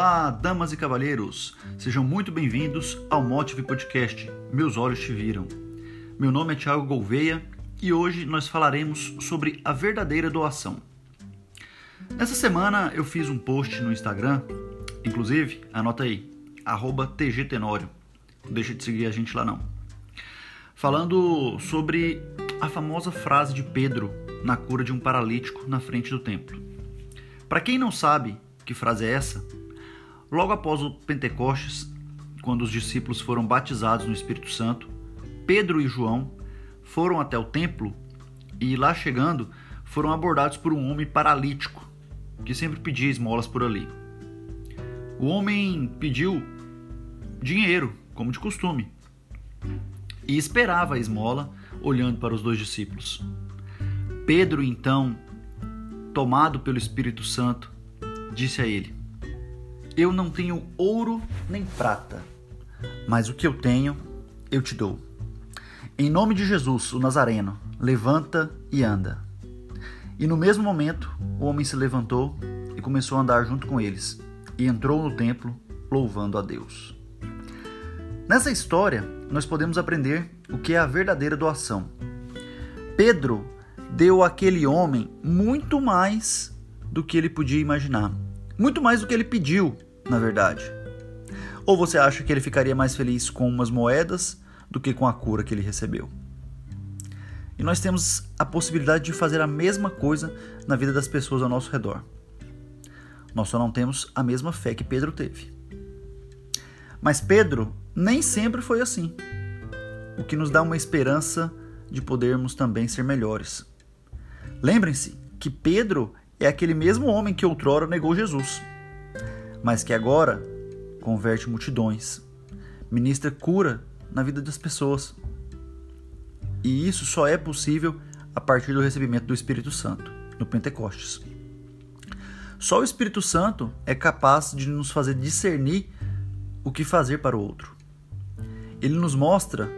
Olá, damas e cavalheiros, sejam muito bem-vindos ao Motive Podcast Meus Olhos Te Viram. Meu nome é Thiago Gouveia e hoje nós falaremos sobre a verdadeira doação. Nessa semana eu fiz um post no Instagram, inclusive, anota aí, TGTenório, não deixa de seguir a gente lá não, falando sobre a famosa frase de Pedro na cura de um paralítico na frente do templo. Para quem não sabe que frase é essa, logo após o Pentecostes, quando os discípulos foram batizados no Espírito Santo, Pedro e João foram até o templo e lá chegando foram abordados por um homem paralítico que sempre pedia esmolas por ali. O homem pediu dinheiro, como de costume, e esperava a esmola olhando para os dois discípulos. Pedro então tomado pelo Espírito Santo, disse a ele: Eu não tenho ouro nem prata, mas o que eu tenho, eu te dou. Em nome de Jesus, o Nazareno, levanta e anda. E no mesmo momento, o homem se levantou e começou a andar junto com eles, e entrou no templo, louvando a Deus. Nessa história, nós podemos aprender o que é a verdadeira doação. Pedro deu àquele homem muito mais do que ele podia imaginar. Muito mais do que ele pediu, na verdade. Ou você acha que ele ficaria mais feliz com umas moedas do que com a cura que ele recebeu? E nós temos a possibilidade de fazer a mesma coisa na vida das pessoas ao nosso redor. Nós só não temos a mesma fé que Pedro teve. Mas Pedro nem sempre foi assim, o que nos dá uma esperança de podermos também ser melhores. Lembrem-se que Pedro é aquele mesmo homem que outrora negou Jesus, mas que agora converte multidões, ministra cura na vida das pessoas. E isso só é possível a partir do recebimento do Espírito Santo, no Pentecostes. Só o Espírito Santo é capaz de nos fazer discernir o que fazer para o outro. Ele nos mostra,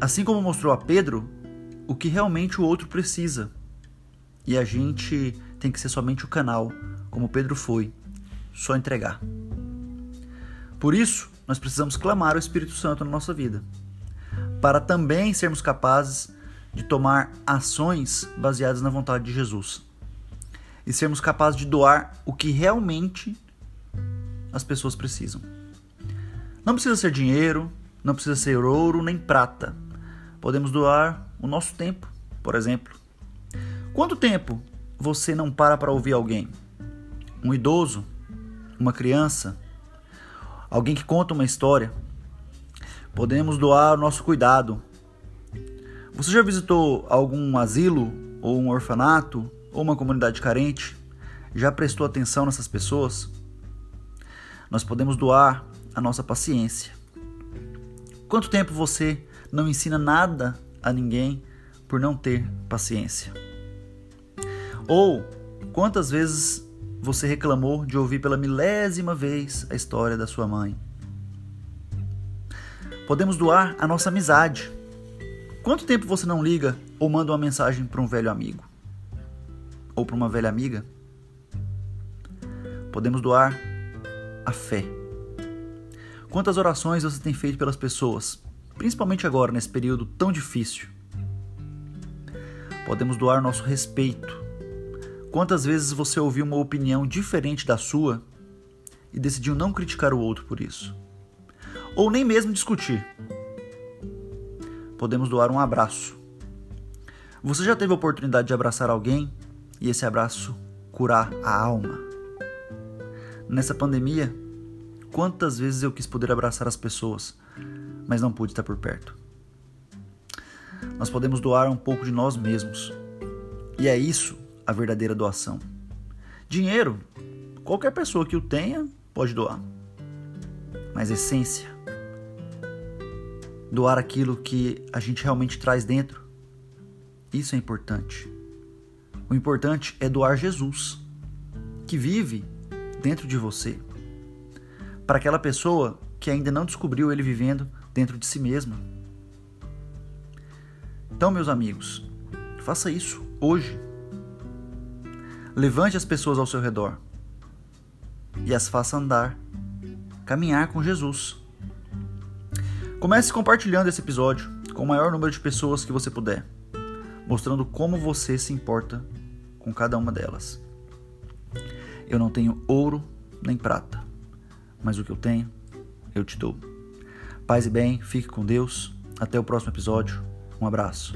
assim como mostrou a Pedro, o que realmente o outro precisa e a gente tem que ser somente o canal, como Pedro foi, só entregar. Por isso, nós precisamos clamar o Espírito Santo na nossa vida, para também sermos capazes de tomar ações baseadas na vontade de Jesus e sermos capazes de doar o que realmente as pessoas precisam. Não precisa ser dinheiro, não precisa ser ouro nem prata. Podemos doar o nosso tempo, por exemplo. Quanto tempo você não para para ouvir alguém? Um idoso? Uma criança? Alguém que conta uma história? Podemos doar o nosso cuidado. Você já visitou algum asilo ou um orfanato ou uma comunidade carente? Já prestou atenção nessas pessoas? Nós podemos doar a nossa paciência. Quanto tempo você não ensina nada a ninguém por não ter paciência? Ou quantas vezes você reclamou de ouvir pela milésima vez a história da sua mãe? Podemos doar a nossa amizade. Quanto tempo você não liga ou manda uma mensagem para um velho amigo? Ou para uma velha amiga? Podemos doar a fé. Quantas orações você tem feito pelas pessoas, principalmente agora, nesse período tão difícil? Podemos doar nosso respeito Quantas vezes você ouviu uma opinião diferente da sua e decidiu não criticar o outro por isso? Ou nem mesmo discutir? Podemos doar um abraço. Você já teve a oportunidade de abraçar alguém e esse abraço curar a alma? Nessa pandemia, quantas vezes eu quis poder abraçar as pessoas, mas não pude estar por perto? Nós podemos doar um pouco de nós mesmos. E é isso a verdadeira doação. Dinheiro, qualquer pessoa que o tenha pode doar. Mas essência, doar aquilo que a gente realmente traz dentro, isso é importante. O importante é doar Jesus, que vive dentro de você, para aquela pessoa que ainda não descobriu ele vivendo dentro de si mesma. Então, meus amigos, faça isso hoje. Levante as pessoas ao seu redor. e as faça andar, caminhar com Jesus. Comece compartilhando esse episódio com o maior número de pessoas que você puder, mostrando como você se importa com cada uma delas. Eu não tenho ouro nem prata, mas o que eu tenho, eu te dou. Paz e bem, fique com Deus. Até o próximo episódio. Um abraço.